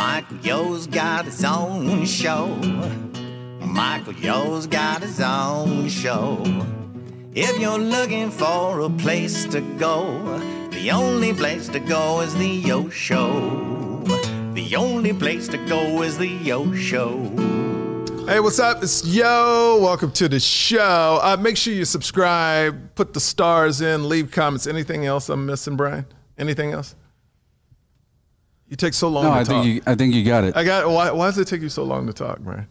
Michael Yo's got his own show. Michael Yo's got his own show. If you're looking for a place to go, the only place to go is the Yo Show. The only place to go is the Yo Show. Hey, what's up? It's Yo. Welcome to the show. Uh, make sure you subscribe, put the stars in, leave comments. Anything else I'm missing, Brian? Anything else? You take so long No, to I talk. think you. I think you got it. I got. Why, why does it take you so long to talk, Brian?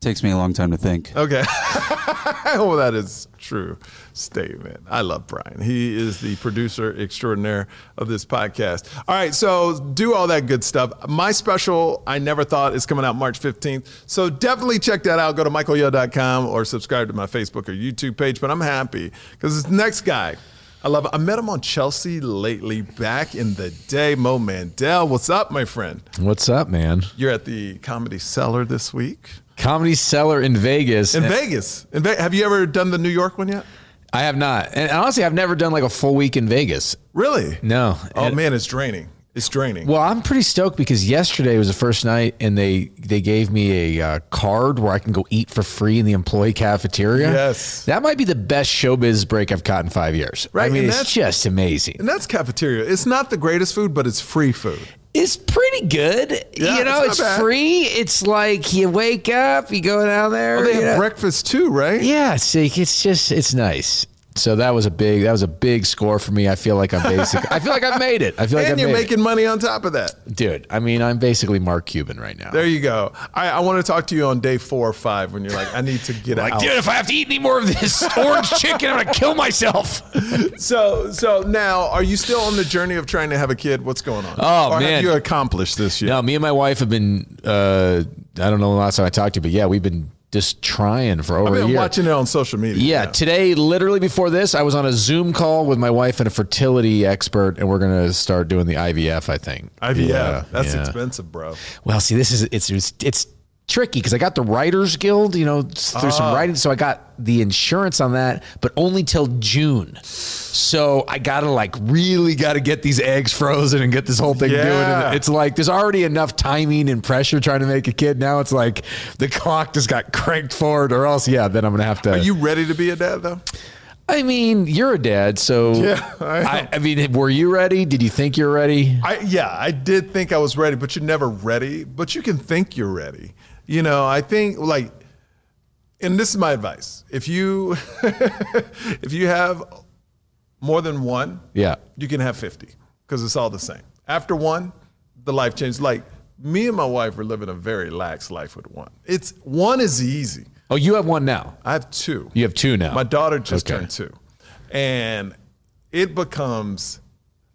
Takes me a long time to think. Okay. well, that is true statement. I love Brian. He is the producer extraordinaire of this podcast. All right, so do all that good stuff. My special, I never thought, is coming out March 15th. So definitely check that out. Go to michaelyo.com or subscribe to my Facebook or YouTube page. But I'm happy because this next guy, I love it. I met him on Chelsea lately back in the day. Mo Mandel. What's up, my friend? What's up, man? You're at the Comedy Cellar this week. Comedy Cellar in Vegas. In Vegas. In Ve- have you ever done the New York one yet? I have not. And honestly, I've never done like a full week in Vegas. Really? No. Oh And- man, it's draining. It's draining. Well, I'm pretty stoked because yesterday was the first night, and they they gave me a uh, card where I can go eat for free in the employee cafeteria. Yes. that might be the best showbiz break I've caught in five years. Right, I mean, and it's that's- just amazing. and that's cafeteria. It's not the greatest food, but it's free food. It's pretty good. Yeah, you know, it's it's, free. It's like you wake up, you go down there. Oh, they have know. breakfast too, right? Yeah, it's like, it's just it's nice. So that was a big that was a big score for me. I feel like I'm basic. I feel like I've made it. I feel like and I've you're making money on top of that. dude. I mean, I'm basically Mark Cuban right now. There you go. I, I want to talk to you on day four or five when you're like, I need to get out. like, out. dude, if I have to eat any more of this orange chicken, I'm gonna kill myself. So, so now, are you still on the journey of trying to have a kid? What's going on? Oh, or man. have you accomplished this year? No, me and my wife have been. Uh, I don't know the last time I talked to you, but yeah, we've been just trying for over I've a been year. watching it on social media. Yeah, today, literally before this, I was on a Zoom call with my wife and a fertility expert, and we're gonna start doing the IVF. I think IVF. Yeah, that's yeah. expensive, bro. Well, see, this is it's it's, it's tricky because I got the Writers Guild, you know, through Ah. some writing, so I got the insurance on that, but only till June. So I gotta like really gotta get these eggs frozen and get this whole thing doing. And it's like there's already enough timing and pressure trying to make a kid. Now it's like the clock just got cranked forward, or else, yeah, then I'm gonna have to. Are you ready to be a dad though? I mean, you're a dad, so Yeah, I. I, I mean, were you ready? Did you think you're ready? I yeah, I did think I was ready, but you're never ready. But you can think you're ready. You know, I think like, and this is my advice: if you if you have more than one, Yeah. you can have fifty because it's all the same. After one, the life changes. Like me and my wife are living a very lax life with one. It's one is easy. Oh, you have one now. I have two. You have two now. My daughter just Okay. turned two. And it becomes,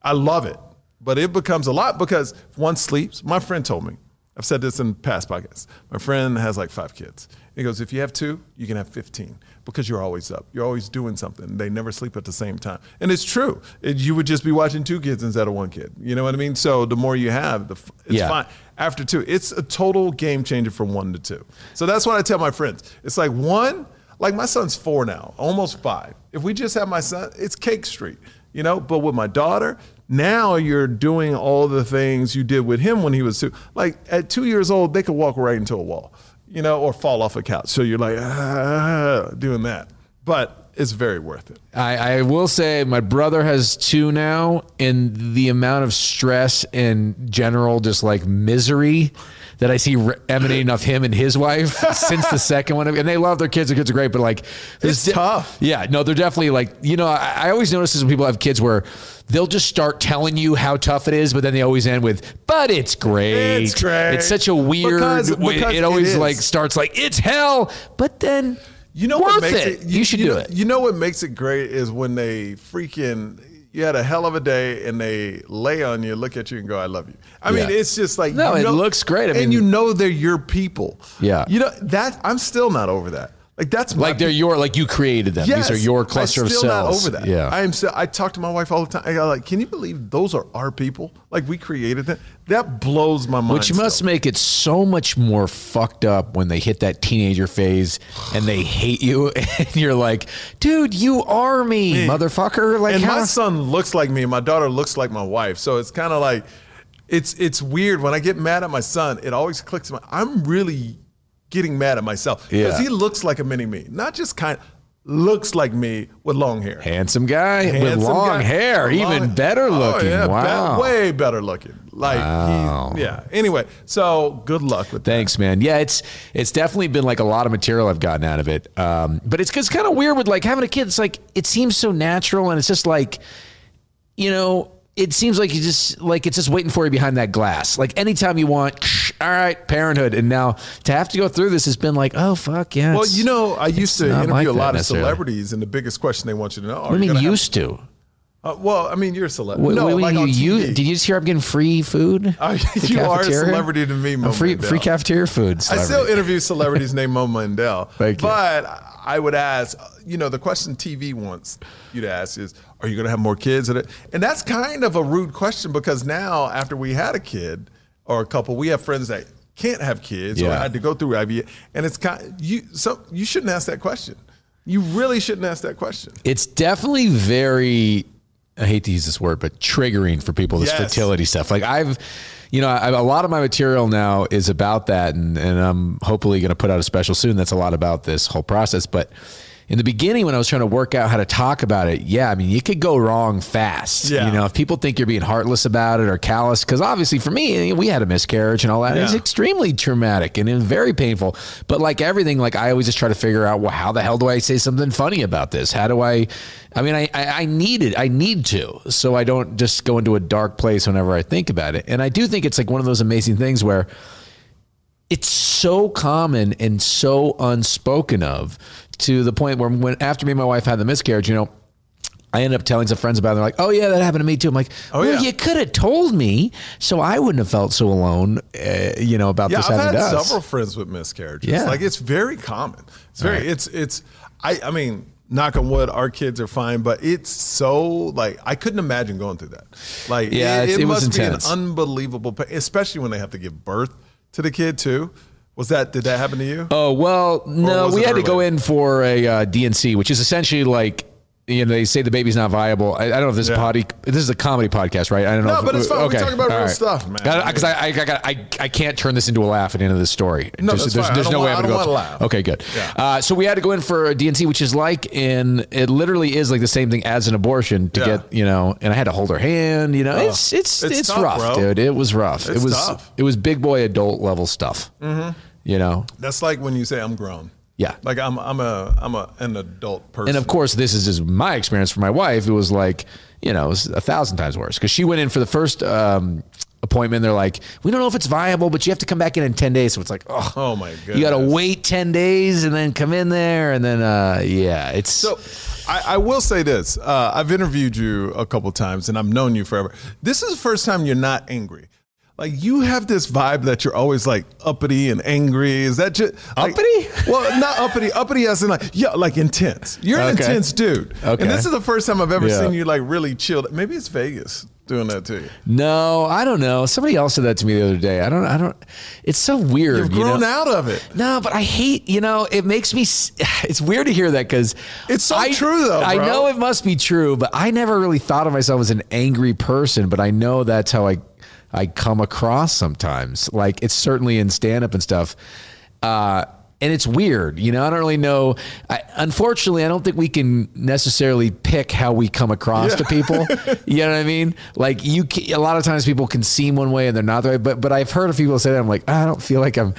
I love it, but it becomes a lot because one sleeps. My friend told me, I've said this in past podcasts. My friend has like five kids. He goes, if you have two, you can have 15 because you're always up. You're always doing something. They never sleep at the same time. And it's true. It, you would just be watching two kids instead of one kid. You know what I mean? So the more you have, the, it's Yeah. fine. After two, it's a total game changer from one to two. So that's what I tell my friends. It's like one, like my son's four now, almost five. If we just have my son, it's Cake Street, you know. But with my daughter, now you're doing all the things you did with him when he was two. Like at two years old, they could walk right into a wall, you know, or fall off a couch. So you're like ah, doing that, but it's very worth it. I, I will say my brother has two now, and the amount of stress and general just like misery that I see re- emanating off him and his wife since the second one. And they love their kids. Their kids are great, but like, It's tough. Yeah, no, they're definitely like, you know, I, I always notice this when people have kids where they'll just start telling you how tough it is, but then they always end with, but it's great. It's great. It's such a weird, Because- way- because it it always is. like starts like, it's hell, but then You know worth what makes it. it? You, should you do know, it. You know what makes it great is when they freaking. You had a hell of a day, and they lay on you, look at you, and go, "I love you." I mean, it's just like No, you it looks great. I mean- and you know they're your people. Yeah. you know that. I'm still not over that. Like that's my Like they're your like you created them. These are your cluster I'm of still cells. Not over that. Yeah. I am. Still, I talk to my wife all the time. I go like, "Can you believe those are our people? Like we created them." That blows my mind. Which must still. make it so much more fucked up when they hit that teenager phase and they hate you and you're like, dude, you are me, motherfucker. Like and how my son looks like me. My daughter looks like my wife. So it's kind of like it's it's weird when I get mad at my son. It always clicks. My I'm really getting mad at myself because Yeah. he looks like a mini me, not just kind. Of, Looks like me with long hair. Handsome guy with long guy. hair, even Long- better Oh, looking. yeah, be- wow. way better looking. Like, Wow. he, yeah. Anyway, so good luck with that. Thanks, man. Yeah, it's it's definitely been like a lot of material I've gotten out of it. Um, but it's, it's kind of weird with like having a kid. It's like it seems so natural, and it's just like, you know, it seems like you just like it's just waiting for you behind that glass. Like anytime you want, all right, parenthood, and now to have to go through this has been like, oh fuck yeah. Well, you know, I used to interview like a lot of celebrities, and the biggest question they want you to know: do mean used to? Uh, well, I mean, you're a celebrity. What, no, you like you, you- did you just hear I'm getting free food? Uh, you are a celebrity to me, Mo free free cafeteria food. I still interview celebrities named Mo Mandel. Thank you. But I would ask, you know, the question TV wants you to ask is, are you going to have more kids? And that's kind of a rude question because now, after we had a kid or a couple, we have friends that can't have kids or Yeah. had to go through IVF, and it's kind you. So you shouldn't ask that question. You really shouldn't ask that question. it's definitely very i hate to use this word but triggering for people this Yes. fertility stuff like i've you know I, a lot of my material now is about that and, and i'm hopefully going to put out a special soon that's a lot about this whole process but in the beginning when i was trying to work out how to talk about it yeah i mean you could go wrong fast. Yeah. you know if people think you're being heartless about it or callous because obviously for me we had a miscarriage and all that. Yeah. it's extremely traumatic and very painful. But like everything like i always just try to figure out well how the hell do i say something funny about this? How do i i mean i i, I need it. I need to. So i don't just go into a dark place whenever i think about it. And i do think it's like one of those amazing things where it's so common and so unspoken of to the point where when after me and my wife had the miscarriage, you know, I ended up telling some friends about it. They're like, "Oh yeah, that happened to me too." I'm like, Oh, "Well, yeah. you could have told me, so I wouldn't have felt so alone." Uh, you know about Yeah, this I've had to several friends with miscarriages. Yeah. like it's very common. It's very. It's it's. I I mean, knock on wood, our kids are fine, but it's so like I couldn't imagine going through that. Like, Yeah, it, it it must be an unbelievable, especially when they have to give birth to the kid too. Was that did that happen to you? Oh well, no, we had to go in for a uh, D&C, which is essentially like. You know, they say the baby's not viable. I, I don't know if this is Yeah. potty. This is a comedy podcast, right? I don't know. No, if- but it's fine. We talk about all real right. stuff, man. Because I, I, I, I, I can't turn this into a laugh at the end of this story. No, There's, that's there's, fine. There's no way want- I'm going to wanna laugh. Okay, good. Yeah. Uh, so we had to go in for a D&C, which is like in it literally is like the same thing as an abortion to Yeah. get you know. And I had to hold her hand. You know, it's it's It's it's, tough, rough, bro. dude. It was rough. It's it was tough. it was big boy adult level stuff. Mm-hmm. You know, That's like when you say I'm grown. Yeah. like I'm I'm a I'm a an adult person. And of course, this is just my experience for my wife. It was like, you know, it was a thousand times worse because she went in for the first um, appointment. They're like, we don't know if it's viable, but you have to come back in in 10 days. So it's like, oh, Oh, my god You got to wait 10 days and then come in there. And then, uh, yeah, it's. So I, I will say this. Uh, I've interviewed you a couple times and I've known you forever. This is the first time you're not angry. Like you have this vibe that you're always like uppity and angry. Is that just like- Uppity? Well, not uppity. Uppity as in like yeah, like intense. You're an Okay. intense dude. Okay. And this is the first time I've ever Yeah. seen you like really chilled. Maybe it's Vegas doing that to you. no, I don't know. Somebody else said that to me the other day. I don't, I don't, it's so weird. You've you know? grown out of it. No, but I hate, you know, it makes me, it's weird to hear that because It's so true, though, I know it must be true, but I never really thought of myself as an angry person, but I know that's how I, I come across sometimes. Like it's certainly in stand up and stuff. Uh, and it's weird, you know. I don't really know. I, unfortunately, I don't think we can necessarily pick how we come across to people. you know what I mean? Like you, a lot of times people can seem one way and they're not the way. But but I've heard of people say that. I'm like, I don't feel like I'm.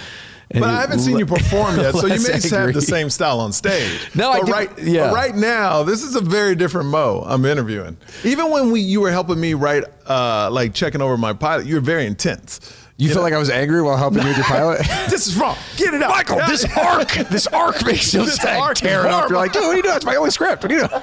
But I haven't seen you perform yet, so you may less just have the same style on stage. No, I but do- right, yeah. but right now, this is a very different Mo I'm interviewing. Even when we you were helping me write, uh, like checking over my pilot, you were very intense. You, feel like I was angry while helping you with your pilot? this is wrong. Get it out, Michael, this arc, this arc makes no This sense. arc Tear it is up. You're like, dude, what are you doing? It's my only script. What are you doing?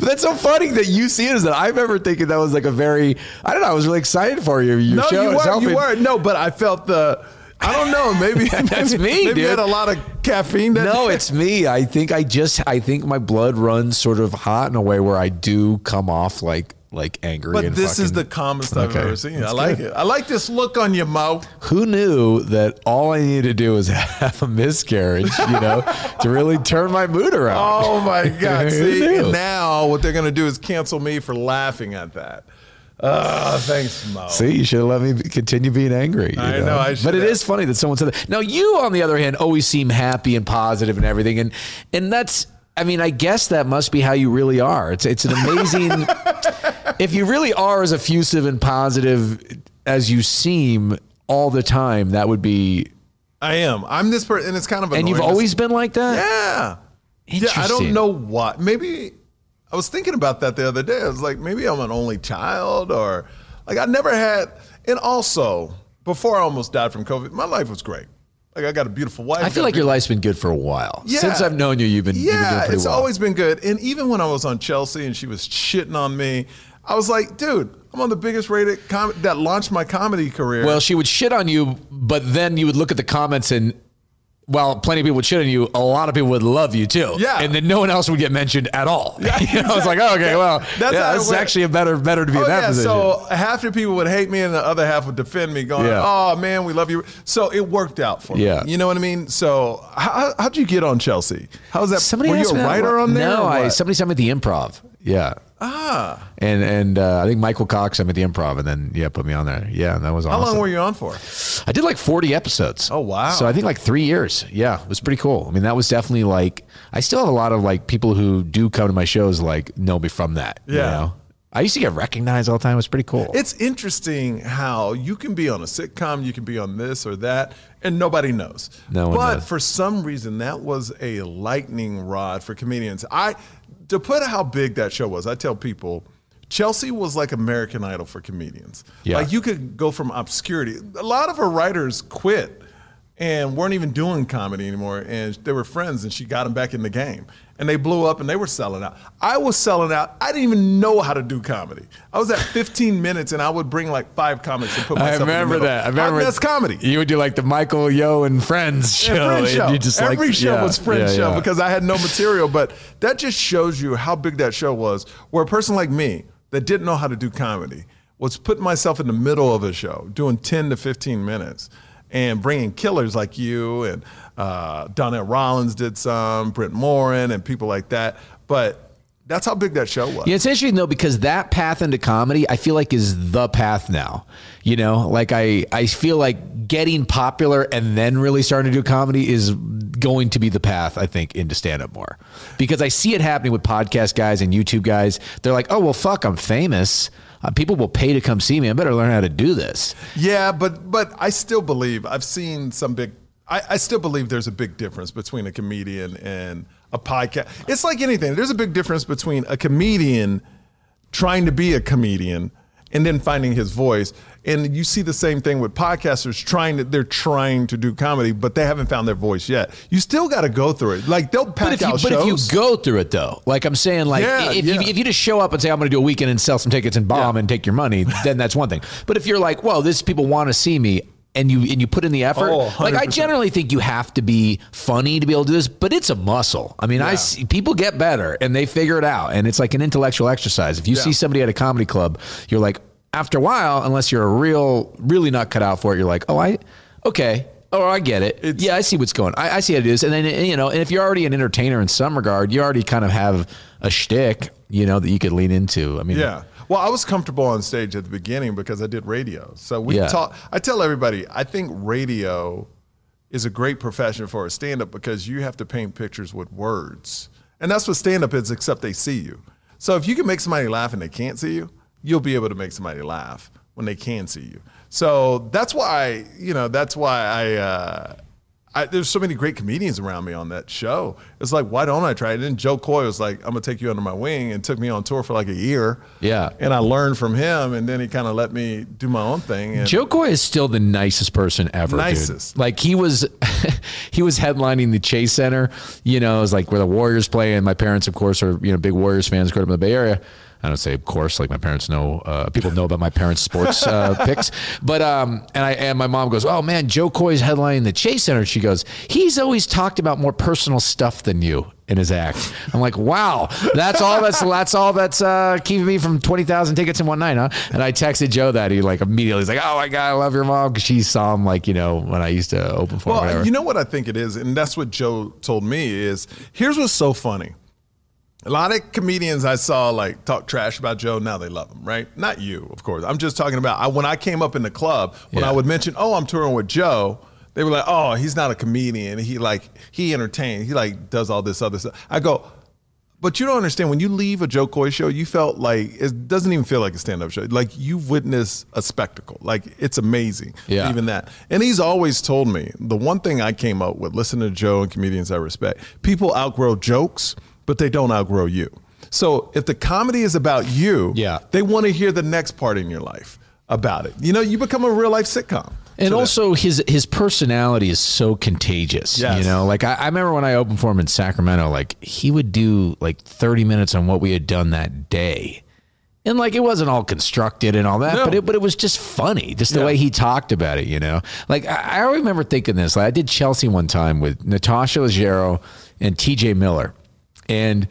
But that's so funny that you see it as that. I remember thinking that was like a very, I don't know, I was really excited for you. Your No, show you were, you were. No, but I felt the. I don't know. Maybe That's maybe, me, Maybe you had a lot of caffeine. That No, day. it's me. I think I just, I think my blood runs sort of hot in a way where I do come off like, like angry. But this is the calmest I've Okay. ever seen. I like good. it. I like this look on your mouth. Who knew that all I needed to do was have a miscarriage, you know, to really turn my mood around? Oh my God! See, now what they're gonna do is cancel me for laughing at that. Oh, thanks, Mo. See, you should have let me continue being angry. you I know, I should but it have. is funny that someone said that. Now, you, on the other hand, always seem happy and positive and everything, and and that's. I mean, I guess that must be how you really are. It's it's an amazing. if you really are as effusive and positive as you seem all the time, that would be. I am. I'm this person, and it's kind of a And you've always been like that. Yeah. Yeah, I don't know what. Maybe I was thinking about that the other day. I was like, maybe I'm an only child or like I never had and also before I almost died from COVID, my life was great. Like I got a beautiful wife. I feel like your life's been good for a while. Yeah. Since I've known you, you've been, you've been Yeah, it's well. always been good. And even when I was on Chelsea and she was shitting on me, I was like, dude, I'm on the biggest rated com- that launched my comedy career. Well, she would shit on you, but then you would look at the comments and while plenty of people would shit on you, a lot of people would love you too. Yeah. And then no one else would get mentioned at all. Yeah, You know, I was like, oh, okay, well, That's yeah, how this is actually a better, better to be Oh, in that yeah, position. so half the people would hate me and the other half would defend me, going, Yeah. "Oh man, we love you." So it worked out for Yeah. me. You know what I mean? So how, how'd you get on Chelsea? How was that? Somebody were you a me that writer on there? No, I somebody sent me the improv. Yeah. Ah. And and uh, I think Michael Cox sent at the improv, and then yeah, put me on there. Yeah, and that was How long were you on for? I did like 40 episodes. Oh, wow. So I think like three years. Yeah, it was pretty cool. I mean, that was definitely like I still have a lot of like people who do come to my shows like know me from that. you Yeah. know? I used to get recognized all the time. It was pretty cool. It's interesting how you can be on a sitcom, you can be on this or that, and nobody knows. No one but knows. for some reason, that was a lightning rod for comedians. I to put how big that show was. I tell people. Chelsea was like American Idol for comedians. Yeah. Like you could go from obscurity. A lot of her writers quit and weren't even doing comedy anymore. And they were friends, and she got them back in the game. And they blew up, and they were selling out. I was selling out. I didn't even know how to do comedy. I was at 15 minutes, and I would bring like five comics and put myself. in the remember that. I remember that's comedy. You would do like the Michael Yo and Friends show. And show. you just, like- Every show yeah, was friend yeah, show because I had no material. But that just shows you how big that show was. Where a person like me that didn't know how to do comedy was putting myself in the middle of a show, doing 10 to 15 minutes, and bringing killers like you and uh, Donnell Rawlings did some, Brent Morin, and people like that. But that's how big that show was. Yeah, it's interesting though because that path into comedy, I feel like is the path now. You know, like I, I feel like getting popular and then really starting to do comedy is going to be the path I think into stand up more, because I see it happening with podcast guys and YouTube guys. They're like, oh well, fuck, I'm famous. Uh, people will pay to come see me. I better learn how to do this. Yeah, but but I still believe I've seen some big. I, I still believe there's a big difference between a comedian and a podcast. It's like anything. There's a big difference between a comedian trying to be a comedian and then finding his voice. And you see the same thing with podcasters trying to they're trying to do comedy, but they haven't found their voice yet. You still got to go through it. Like they'll pack But if, you, out but if you go through it though, like I'm saying, like Yeah, if, yeah. You, if you just show up and say I'm going to do a weekend and sell some tickets and bomb Yeah. and take your money, then that's one thing. But if you're like, well, this people want to see me. And you and you put in the effort. Oh, like I generally think you have to be funny to be able to do this, but it's a muscle. I mean, I see people get better and they figure it out, and it's like an intellectual exercise. If you see somebody at a comedy club, you're like, after a while, unless you're a real, really not cut out for it, you're like, oh, I, okay, oh, I get it. It's- yeah, I see what's going. I, I see how it is, and then you know, and if you're already an entertainer in some regard, you already kind of have a shtick, you know, that you could lean into. I mean, Yeah. Well, I was comfortable on stage at the beginning because I did radio. So we Yeah. talk. I tell everybody, I think radio is a great profession for a stand-up because you have to paint pictures with words, and that's what stand-up is. Except they see you. So if you can make somebody laugh and they can't see you, you'll be able to make somebody laugh when they can see you. So that's why you know that's why I. Uh, I, there's so many great comedians around me on that show. It's like, why don't I try it? And then Jo Koy was like, I'm gonna take you under my wing, and took me on tour for like a year. Yeah. and I learned from him, and then he kind of let me do my own thing. And Jo Koy is still the nicest person ever. dude. Nicest. Like he was, he was headlining the Chase Center. You know, it was like where the Warriors play, and my parents, of course, are you know big Warriors fans. Growing up in the Bay Area. I don't say of course, like my parents know. Uh, people know about my parents' sports uh, picks, but um, and I and my mom goes, "Oh man, Jo Koy's headlining the Chase Center." She goes, "He's always talked about more personal stuff than you." In his act, I'm like, wow, that's all that's that's all that's uh, keeping me from twenty thousand tickets in one night, huh? And I texted Jo that he like immediately he's like, oh my god, I love your mom because she saw him like you know when I used to open for well, you know what I think it is, and that's what Jo told me is. Here's what's so funny. A lot of comedians I saw like talk trash about Jo. Now they love him, right? Not you, of course. I'm just talking about I, when I came up in the club. When Yeah. I would mention, "Oh, I'm touring with Jo," they were like, "Oh, he's not a comedian. He like he entertains. He like does all this other stuff." I go, but you don't understand. When you leave a Jo Koy show, you felt like it doesn't even feel like a stand-up show. Like you've witnessed a spectacle. Like it's amazing. Yeah. Even that. And he's always told me the one thing I came up with, listen to Jo and comedians I respect, people outgrow jokes, but they don't outgrow you. So if the comedy is about you, Yeah. they want to hear the next part in your life about it. You know, you become a real life sitcom. And also his his personality is so contagious. Yes. You know, like I, I remember when I opened for him in Sacramento, like he would do like 30 minutes on what we had done that day. And like it wasn't all constructed and all that, No. but it but it was just funny, just the Yeah. way he talked about it, you know. Like I, I remember thinking this. Like I did Chelsea one time with Natasha Leggero and TJ Miller. And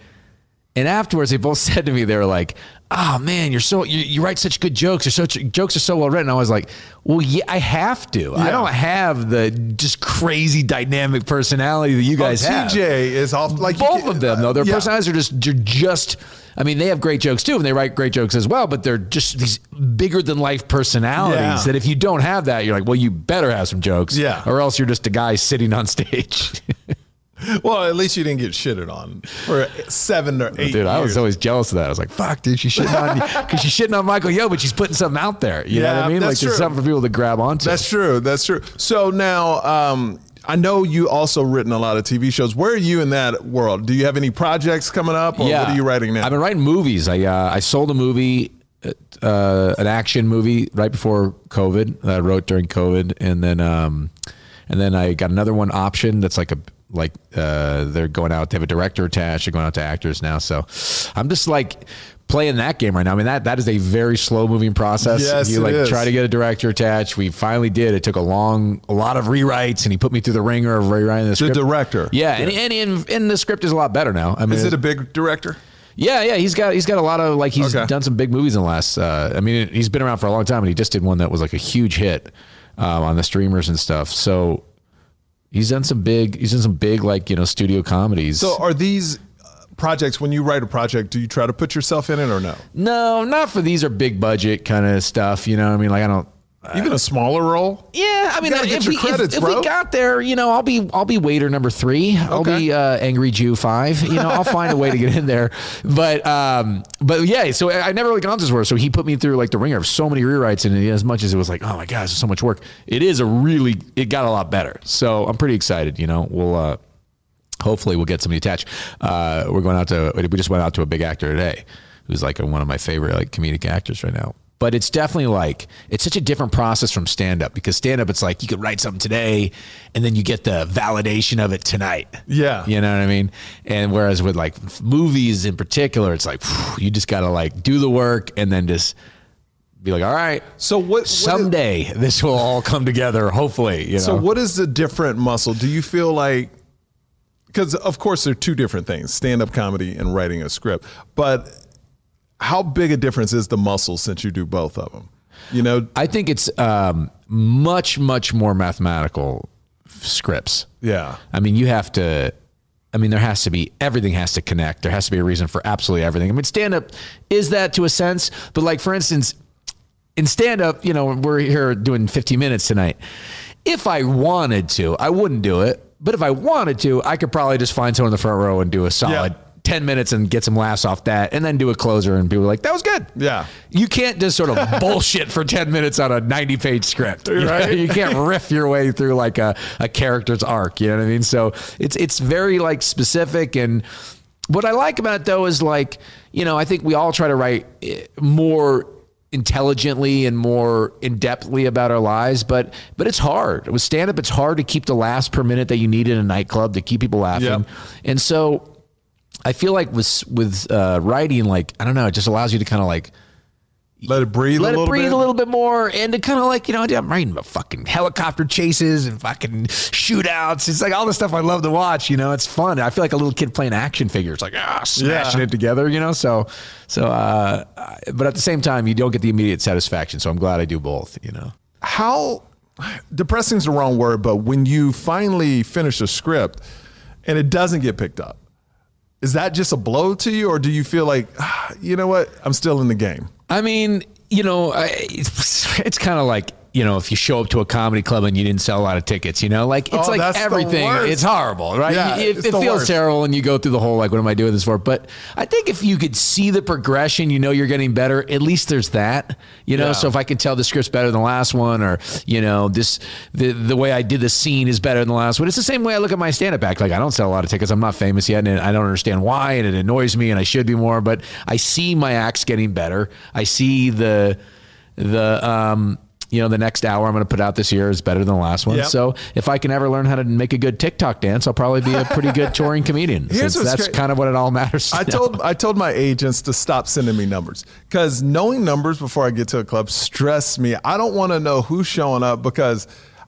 and afterwards, they both said to me, they were like, "Oh man, you're so you, you write such good jokes. Your such jokes are so well written." I was like, "Well, yeah, I have to. I don't have the just crazy dynamic personality that you oh, guys oh, have." TJ is off like Both can- of them, though, their yeah. personalities are just they're just. I mean, they have great jokes too, and they write great jokes as well. But they're just these bigger than life personalities Yeah. that if you don't have that, you're like, well, you better have some jokes, Yeah. or else you're just a guy sitting on stage. Well, at least you didn't get shitted on for seven or eight. Dude, I was always jealous of that. I was like, "Fuck, dude, she's shitting on me. because she's shitting on Michael Yo, but she's putting something out there." You know what I mean? Like, there's something for people to grab onto. That's true. That's true. So now, um, I know you also written a lot of TV shows. Where are you in that world? Do you have any projects coming up, or what are you writing now? I've been writing movies. I uh, I sold a movie, uh, an action movie, right before COVID. That I wrote during COVID, and then um, and then I got another one option that's like a like uh, they're going out. They have a director attached. They're going out to actors now. So I'm just like playing that game right now. I mean that that is a very slow moving process. Yes, you like is. try to get a director attached. We finally did. It took a long, a lot of rewrites, and he put me through the ringer of rewriting the script. the director. Yeah, and, and, and, and the script is a lot better now. I mean, Is it a big director? yeah, yeah, he's got he's got a lot of like he's Okay. done some big movies in the last. Uh, I mean, he's been around for a long time, and he just did one that was like a huge hit um, on the streamers and stuff. So he's done some big he's done some big like you know studio comedies. So are these uh, projects? When you write a project, do you try to put yourself in it or no? no, not for these are big budget kind of stuff. You know, what I mean, like I don't. Even a smaller role? Yeah, I mean, get if, your we, credits, if, bro. we got there, you know, I'll be I'll be waiter number three. I'll Okay. be uh, angry Jew five. You know, I'll find a way to get in there. But um, but yeah, so I I never really gone this work. So he put me through like the ringer of so many rewrites, and as much as it was like, oh my god, this is so much work. It is a really it got a lot better. So I'm pretty excited. You know, we'll. Uh, hopefully we'll get somebody attached. Uh, we're going out to we just went out to a big actor today, who's like one of my favorite like comedic actors right now. But it's definitely like it's such a different process from stand up because stand up it's like you could write something today and then you get the validation of it tonight. Yeah. You know what I mean? And whereas with like movies in particular, it's like phew, you just got to like do the work and then just be like, all right, So what? what is- someday this will all come together. Hopefully, you know. So what is the different muscle? Do you feel like because of course they're two different things, stand-up comedy and writing a script. But how big a difference is the muscle since you do both of them? You know, I think it's um, much, much more mathematical scripts. yeah. I mean, you have to. I mean, there has to be everything has to connect. There has to be a reason for absolutely everything. I mean, stand up is that to a sense, but like for instance, in stand up, you know, we're here doing 50 minutes tonight. If I wanted to, I wouldn't do it. But if I wanted to, I could probably just find someone in the front row and do a solid Yeah. 10 minutes and get some laughs off that and then do a closer and people are like, that was good. Yeah. You can't just sort of bullshit for 10 minutes on a 90 page script. You, know? Right. you can't riff your way through like a, a character's arc. You know what I mean? So it's, it's very like specific. And what I like about it though is like, you know, I think we all try to write eh, more intelligently and more in depthly about our lives, but but it's hard. With stand up, it's hard to keep the laughs per minute that you need in a nightclub to keep people laughing. Yep. And so I feel like with with uh, writing, like I don't know, it just allows you to kind of like Let it breathe. let a it little breathe bit. a little bit more, and to kind of like you know, I'm writing about fucking helicopter chases and fucking shootouts. It's like all the stuff I love to watch. You know, it's fun. I feel like a little kid playing action figures, like ah, smashing Yeah. it together. You know, so so. uh But at the same time, you don't get the immediate satisfaction. So I'm glad I do both. You know. how depressing is the wrong word, but when you finally finish a script and it doesn't get picked up, is that just a blow to you, or do you feel like, ah, you know what, I'm still in the game? I mean, you know, I, it's, it's kind of like you know, if you show up to a comedy club and you didn't sell a lot of tickets, you know, like it's Oh, like everything. It's horrible, right? Yeah, it it feels worst. terrible, and you go through the whole like, what am I doing this for? But I think if you could see the progression, you know, you're getting better. At least there's that, you know. Yeah. So if I can tell the script's better than the last one, or you know, this the the way I did the scene is better than the last one. It's the same way I look at my stand-up act. Like I don't sell a lot of tickets. I'm not famous yet, and I don't understand why, and it annoys me, and I should be more. But I see my acts getting better. I see the the um you know the next hour I'm going to put out this year is better than the last one. Yep. So if I can ever learn how to make a good TikTok dance, I'll probably be a pretty good touring comedian. Here's since that's great. kind of what it all matters. I now. told I told my agents to stop sending me numbers because knowing numbers before I get to a club stress me. I don't want to know who's showing up because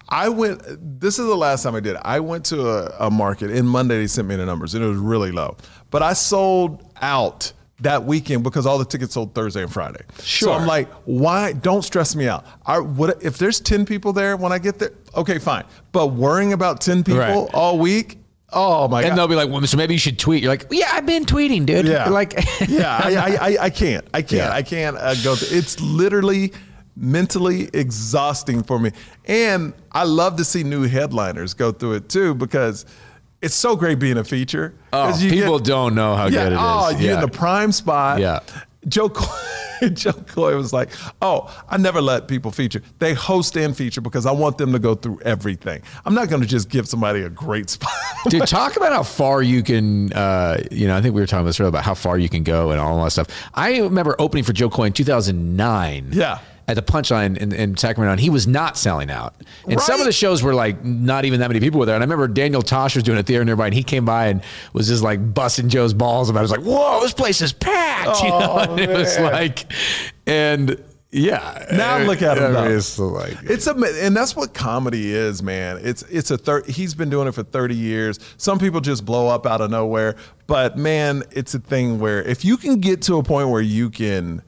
I went. This is the last time I did. it. I went to a, a market in Monday. They sent me the numbers and it was really low, but I sold out that weekend because all the tickets sold Thursday and Friday. Sure. So. I'm like, why? Don't stress me out. I, what if there's ten people there when I get there? Okay, fine. But worrying about ten people Right. all week. Oh my god! and they'll be like, well, so maybe you should tweet. You're like, yeah, I've been tweeting, dude. Yeah. Like, yeah, I, I, I, I can't. I can't. Yeah. I can't uh, go. Through. It's literally mentally exhausting for me. And I love to see new headliners go through it too because it's so great being a feature. oh, people get- don't know how yeah, good it is. oh, you're in the prime spot. Yeah. Jo Koy, Jo Koy was like, "Oh, I never let people feature. They host and feature because I want them to go through everything. I'm not going to just give somebody a great spot." Dude, talk about how far you can, uh, you know, I think we were talking about this earlier about how far you can go and all that stuff. I remember opening for Jo Koy in 2009. Yeah. At the Punchline in, in Sacramento, and he was not selling out. And some of the shows were like not even that many people were there. And I remember Daniel Tosh was doing a theater nearby, and he came by and was just like busting Jo's balls about. it. I was like, "Whoa, this place is packed!" you oh, know, Oh, and it was like, and yeah. Now look at him. I mean, though. it's like, It's a and that's what comedy is, man. It's it's a thir- he's been doing it for 30 years. Some people just blow up out of nowhere, but man, it's a thing where if you can get to a point where you can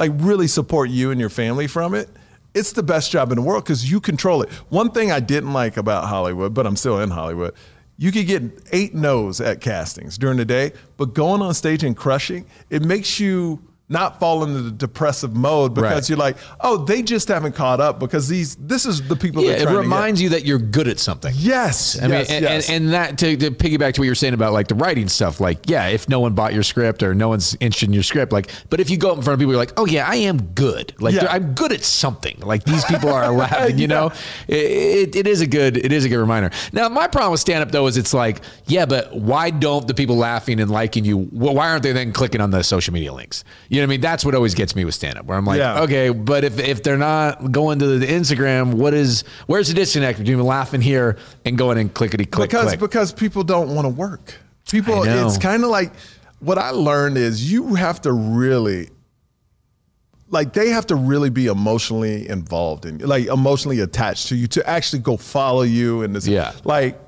like really support you and your family from it, it's the best job in the world cuz you control it. One thing I didn't like about Hollywood, but I'm still in Hollywood. You could get 8 no's at castings during the day, but going on stage and crushing, it makes you not fall into the depressive mode because Right. you're like, oh, they just haven't caught up because these this is the people. yeah, they're it reminds you that you're good at something. Yes, I mean, yes, and, yes. and, and that to, to piggyback to what you're saying about like the writing stuff, like, yeah, if no one bought your script or no one's interested in your script, like, but if you go up in front of people, you're like, oh yeah, I am good. Like, Yeah. I'm good at something. Like these people are laughing, you know, it, it, it is a good, it is a good reminder. Now, my problem with stand up though, is it's like, yeah, but why don't the people laughing and liking you, wh- why aren't they then clicking on the social media links? You know what I mean? That's what always gets me with stand up where I'm like, Yeah. okay, but if, if they're not going to the Instagram, what is, where's the disconnect between laughing here and going and clickety click because click? because people don't want to work. People, it's kind of like what I learned is you have to really. Like they have to really be emotionally involved in, like emotionally attached to you to actually go follow you and this. Yeah. Like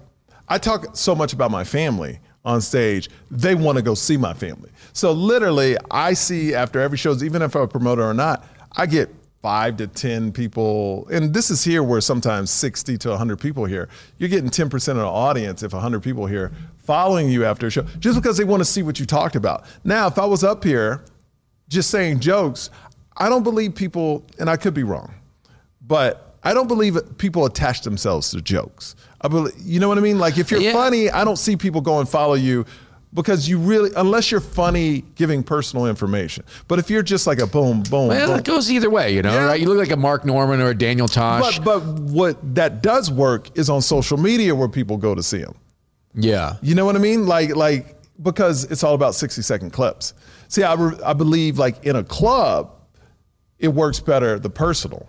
I talk so much about my family on stage. They want to go see my family. So literally, I see after every shows, even if I'm a promoter or not, I get five to 10 people. And this is here where sometimes 60 to 100 people here. You're getting 10% of the audience if 100 people here following you after a show just because they want to see what you talked about. Now, if I was up here just saying jokes, I don't believe people, and I could be wrong, but I don't believe people attach themselves to jokes. I believe, you know what I mean? Like if you're Yeah. funny, I don't see people go and follow you because you really, unless you're funny giving personal information. But if you're just like a boom, boom, Well, boom. it goes either way, you know, Yeah. right? You look like a Mark Normand or a Daniel Tosh. But, but what that does work is on social media where people go to see them. yeah. You know what I mean? Like like because it's all about 60 second clips. See, I, re- I believe like in a club, it works better the personal,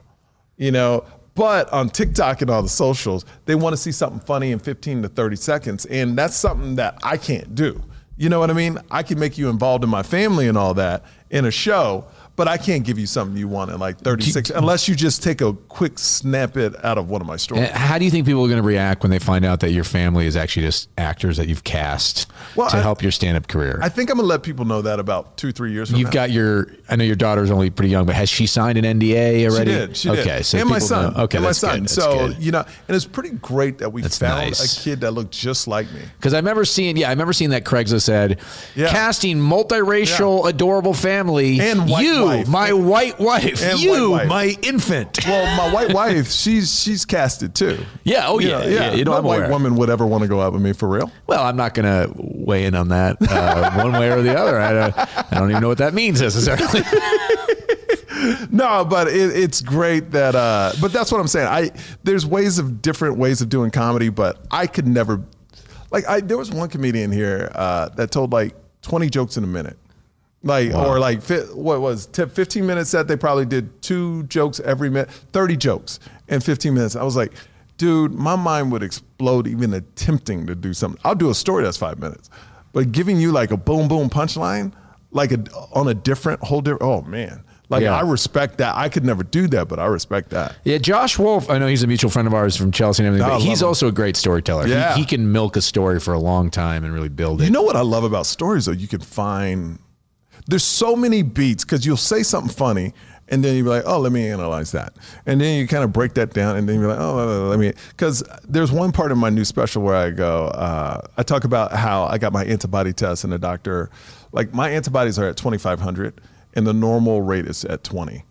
you know. But on TikTok and all the socials, they want to see something funny in 15 to 30 seconds, and that's something that I can't do. You know what I mean? I can make you involved in my family and all that in a show, but I can't give you something you want in like 36 unless you just take a quick snippet out of one of my stories. Uh, How do you think people are going to react when they find out that your family is actually just actors that you've cast Well, to I- help your stand-up career? I think I'm gonna let people know that about two, three years from You've now. got your. I know your daughter's only pretty young, but has she signed an NDA already? She did. She okay, did. so and my son. know- okay, and my son. so good. you know, and it's pretty great that we That's found nice. a kid that looked just like me. Because I remember seeing, yeah, I remember seeing that Craigslist ad, Yeah. casting multiracial, adorable family, And white you, wife. my white wife, And you, white wife. my infant. Well, my white wife, she's she's casted too. Yeah, oh, You yeah, know, yeah, you know, no I'm white aware. woman would ever want to go out with me for real. Well, I'm not going to weigh in on that uh, one way or the other. I don't, I don't even know what that means necessarily. No, but it, it's great that. Uh, but that's what I'm saying. I there's ways of different ways of doing comedy, but I could never. Like I, there was one comedian here uh, that told like 20 jokes in a minute, like or like what was tip 15 minutes set. They probably did two jokes every minute, 30 jokes in 15 minutes. I was like, dude, my mind would explode even attempting to do something. I'll do a story that's five minutes, but giving you like a boom boom punchline, like a on a different whole different. Oh man. Like Yeah. I respect that. I could never do that, but I respect that. Yeah, Josh Wolf. I know he's a mutual friend of ours from Chelsea and everything, I but he's him. also a great storyteller. He- Yeah. He, can milk a story for a long time and really build it. You know what I love about stories though? You can find there's so many beats because you'll say something funny and then you'll be like, oh, let me analyze that. And then you kind of break that down and then you're like, oh, let me. Because there's one part of my new special where I go, uh, I talk about how I got my antibody test and the doctor, like my antibodies are at 2,500 and the normal rate is at 20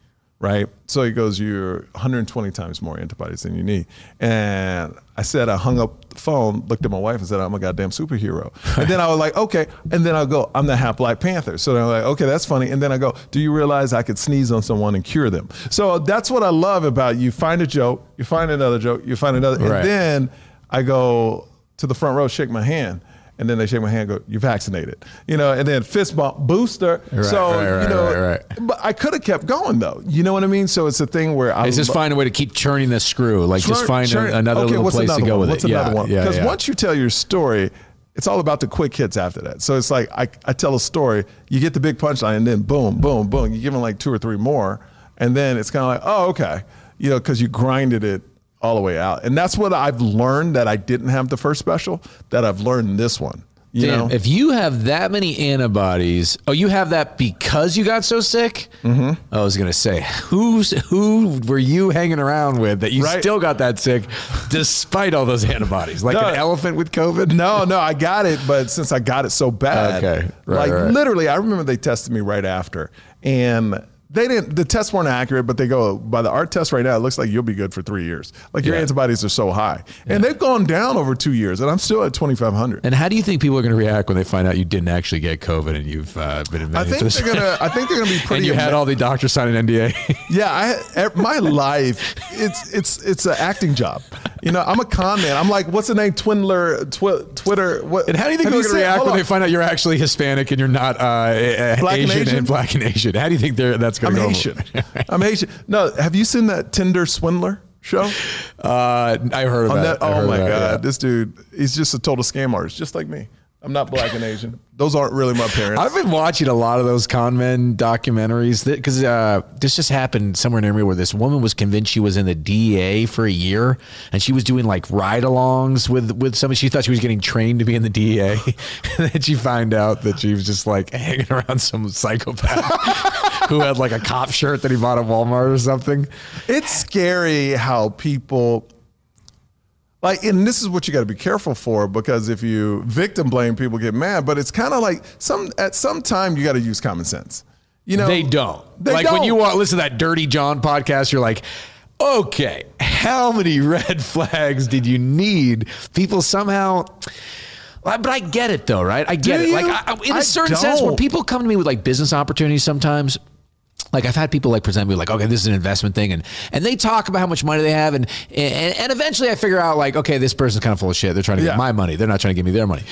right? So he goes, You're 120 times more antibodies than you need. And I said, I hung up the phone, looked at my wife, and said, I'm a goddamn superhero. and then I was like, Okay. And then I'll go, I'm the half Black Panther. So they're like, Okay, that's funny. And then I go, Do you realize I could sneeze on someone and cure them? So that's what I love about you find a joke, you find another joke, you find another. Right. And then I go to the front row, shake my hand. And then they shake my hand, and go, you're vaccinated?" You know, and then fist bump, booster. Right, so right, you know, right, but I could have kept going though. You know what I mean? So it's a thing where I It's just find a way to keep churning the screw. Like just find a- another okay, little place to go one? with what's it. another yeah, one? yeah, Because yeah. once you tell your story, it's all about the quick hits after that. So it's like I, I tell a story, you get the big punchline, and then boom, boom, boom. You give them like two or three more, and then it's kind of like, oh, okay, you know, because you grinded it all the way out. And that's what I've learned that I didn't have the first special. That I've learned this one. You Damn, know, if you have that many antibodies, oh, you have that because you got so sick. Mm-hmm. I was gonna say, who's who were you hanging around with that you Right. still got that sick, despite all those antibodies, like No. an elephant with COVID? No, no, I got it, but since I got it so bad, Okay, right, like right. literally, I remember they tested me right after, and they didn't. The tests weren't accurate, but they go by the art test right now. It looks like you'll be good for three years. Like your Yeah. antibodies are so high, and they've gone down over two years, and I'm still at 2,500. And how do you think people are going to react when they find out you didn't actually get COVID and you've uh, been I admitted think they're gonna. I think they're gonna be pretty. and you had all the doctors sign an NDA. Yeah, I my life. It's it's it's an acting job. You know, I'm a con man. I'm like, what's the name? Twindler, twi- Twitter. What? and how do you think they're going to react when on. they find out you're actually Hispanic and you're not uh, Black and Asian, Asian? black and Asian? How do you think they're, that's going I'm? Haitian. I'm Haitian. No, have you seen that Tinder swindler show? Uh, I heard On about. that, oh heard my it, god, yeah. this dude, he's just a total scam artist, just like me. I'm not black and Asian. Those aren't really my parents. I've been watching a lot of those con men documentaries because uh, this just happened somewhere near me where this woman was convinced she was in the DEA for a year and she was doing like ride-alongs with with somebody. She thought she was getting trained to be in the DEA, and then she find out that she was just like hanging around some psychopath who had like a cop shirt that he bought at Walmart or something. it's scary how people like and this is what you got to be careful for because if you victim blame people get mad but it's kind of like some at some time you got to use common sense you know They don't. They like when don't. you want listen to that Dirty John podcast, you're like, okay, how many red flags did you need? People somehow. But I get it though, right? I get Do it. Like? I, in a I certain sense, when people come to me with like business opportunities, sometimes. Like I've had people like present me like, okay, this is an investment thing, and and they talk about how much money they have, and and, and eventually I figure out like, okay, this person's kind of full of shit. They're trying to Yeah. get my money. They're not trying to give me their money.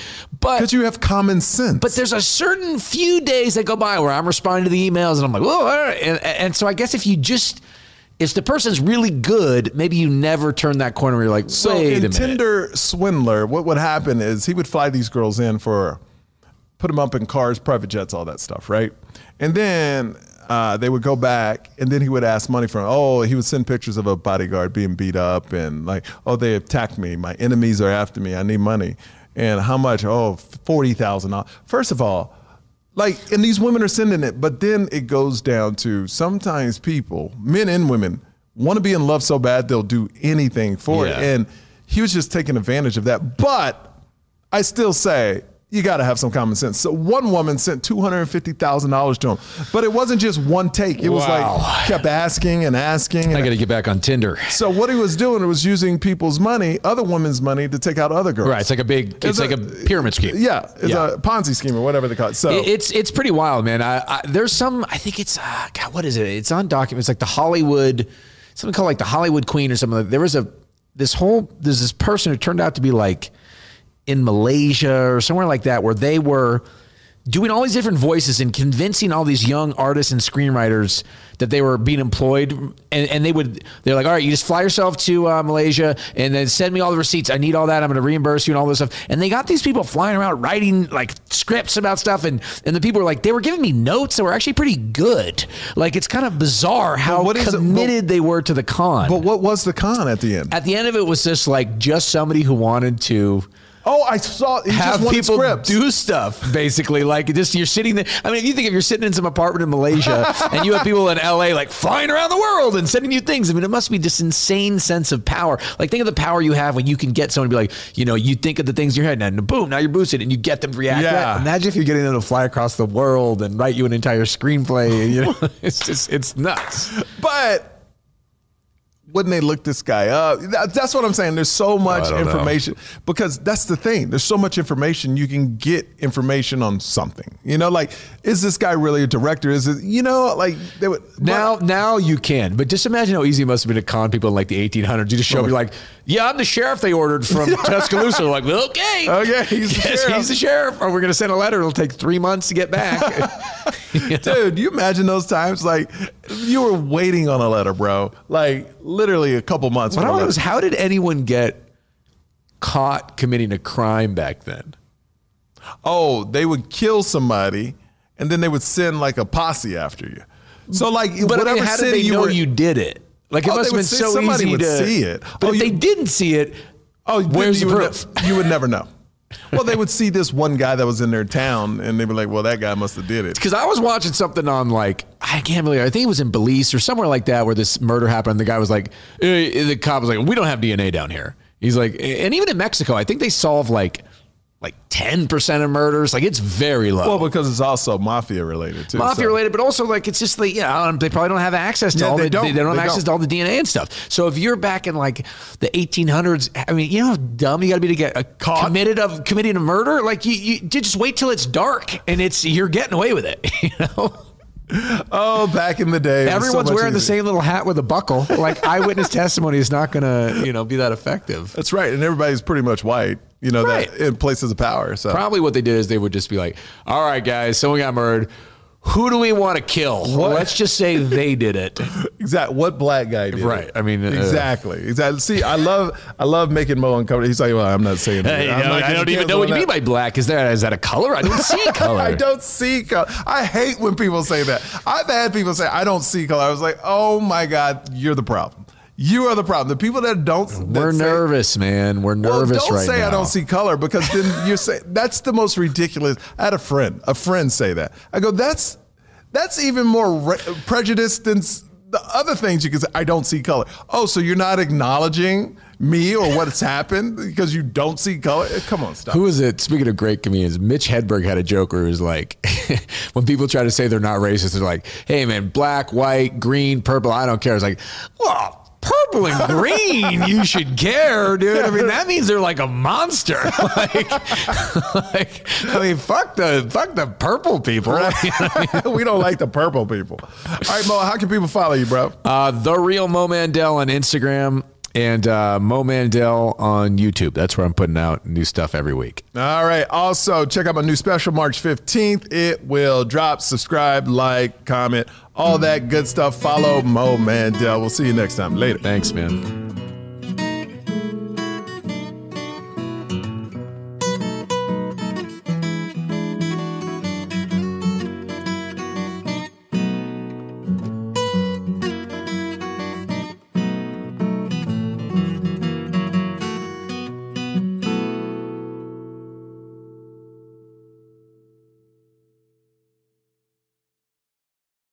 But because you have common sense but there's a certain few days that go by where I'm responding to the emails and I'm like, whoa, right. and, and so I guess if you just, if the person's really good, maybe you never turn that corner where you're like, So in. Tinder swindler, what would happen is he would fly these girls in for, put them up in cars, private jets, all that stuff, right? And then uh, they would go back, and then he would ask money from. Oh, he would send pictures of a bodyguard being beat up, and like, oh, they attacked me. My enemies are after me. I need money. And how much? Oh, forty thousand dollars. First of all, like, and these women are sending it, but then it goes down to sometimes people, men and women, want to be in love so bad they'll do anything for Yeah. it. And he was just taking advantage of that. But I still say you got to have some common sense. So one woman sent two hundred and fifty thousand dollars to him, but it wasn't just one take. It was Wow. like kept asking and asking. I got to get back on Tinder. so what he was doing was using people's money, other women's money, to take out other girls. Right. It's like a big. It's, It's like a- a, pyramid scheme. Yeah, it's Yeah. a Ponzi scheme or whatever they call it. So It's it's pretty wild, man. I, I there's some. I think it's uh, God. What is it? It's on documents like the Hollywood, something called like the Hollywood Queen or something. Like there was a this whole there's this person who turned out to be like in Malaysia or somewhere like that, where they were doing all these different voices and convincing all these young artists and screenwriters that they were being employed. And, and they would they're like all right you just fly yourself to uh, malaysia and then send me all the receipts. I need all that. I'm going to reimburse you and all this stuff. And they got these people flying around writing like scripts about stuff. And and the people were like they were giving me notes that were actually pretty good. Like it's kind of bizarre how what is it- committed they were to the con. But what was the con at the end? at the end of it was just like just somebody who wanted to Oh, I saw. He have just people scripts. do stuff basically like just you're sitting there i mean if you think if you're sitting in some apartment in malaysia and you have people in la like flying around the world and sending you things i mean it must be this insane sense of power like think of the power you have when you can get someone to be like you know you think of the things in your head and boom now you're boosted and you get them to react Yeah. imagine if you're getting them to fly across the world and write you an entire screenplay you know it's just it's nuts But wouldn't they look this guy up? That- That's what I'm saying. There's so oh, much don't know. information because that's the thing. There's so much information you can get information on something. You know, like is this guy really a director? Is it you know like they would Now, now you can, but just imagine how easy it must have been to con people in like the 1800s. You just show oh up, you're like, "Yeah, I'm the sheriff they ordered from Tuscaloosa." They're like, well, "Okay, Okay, he's the Yes, sheriff. he's the sheriff." Or we're gonna send a letter. It'll take three months to get back. You know? Dude, you imagine those times like you were waiting on a letter, bro. Like literally a couple months. What I a wonder letter. is how did anyone get caught committing a crime back then? oh, they would kill somebody and then they would send like a posse after you. So like But whatever I mean, how did city they you know were, you did it? Like it Oh, must have been so somebody easy would to see it. But Oh, if they didn't see it, Oh, Where's you the would proof? ne- you would never know. Well, they would see this one guy that was in their town, and they'd be like, "Well, that guy must have did it." Because I was watching something on like I can't believe I think it was in Belize or somewhere like that where this murder happened. The guy was like, eh, the cop was like, "We don't have DNA down here." He's like, and even in Mexico, I think they solve like like ten percent of murders. Like it's very low. Well, because it's also mafia related too. Mafia so- related, but also like it's just like yeah, um, they probably don't have access to Yeah, all they the don't. They, don't They access don't. to all the DNA and stuff. So if you're back in like the 1800s, I mean, you know how dumb you got to be to get a Caught? committed of committing a murder. Like you, you just wait till it's dark and it's you're getting away with it. You know. Oh, back in the day, so Everyone's much wearing the same little hat with a buckle. Like eyewitness testimony is not going to, you know, be that effective. That's right, and everybody's pretty much white. You know Right. that in places of power. So Probably what they did is they would just be like, "All right, guys, someone got murdered. Who do we want to kill? What? Let's just say they did it." exactly what black guy did. Right. it. I mean, uh, exactly. Exactly. See, I love I love making Mo uncomfortable. He's like, well, I'm not saying. Hey, that. I'm no, I don't even know what you mean by black. Is that is that a color? I don't see color. I don't see color. I hate when people say that. I've had people say I don't see color. I was like, oh my god, you're the problem. You are the problem. The people that don't. We're say- nervous, man. We're Well, nervous don't right say now. I don't see color because then you're saying that's the most ridiculous. I had a friend, a friend say that. I go, that's that's even more re- prejudiced than the other things you can say. I don't see color. Oh, so you're not acknowledging me or what's happened because you don't see color? Eh, Come on, stop. Who is it? Speaking of great comedians, Mitch Hedberg had a joke where he was like, when people try to say they're not racist, they're like, hey, man, black, white, green, purple, I don't care. It's like, well, purple and green, you should care, dude. I mean, that means they're like a monster. like, like, I mean, fuck the fuck the purple people. we don't like the purple people. All right, Mo, how can people follow you, bro? Uh, the real Mo Mandel on Instagram and uh, Mo Mandel on YouTube. That's where I'm putting out new stuff every week. All right. Also, check out my new special March 15th. It will drop. Subscribe, like, comment, all that good stuff. Follow Mo Mandel. We'll see you next time. Later. Thanks, man.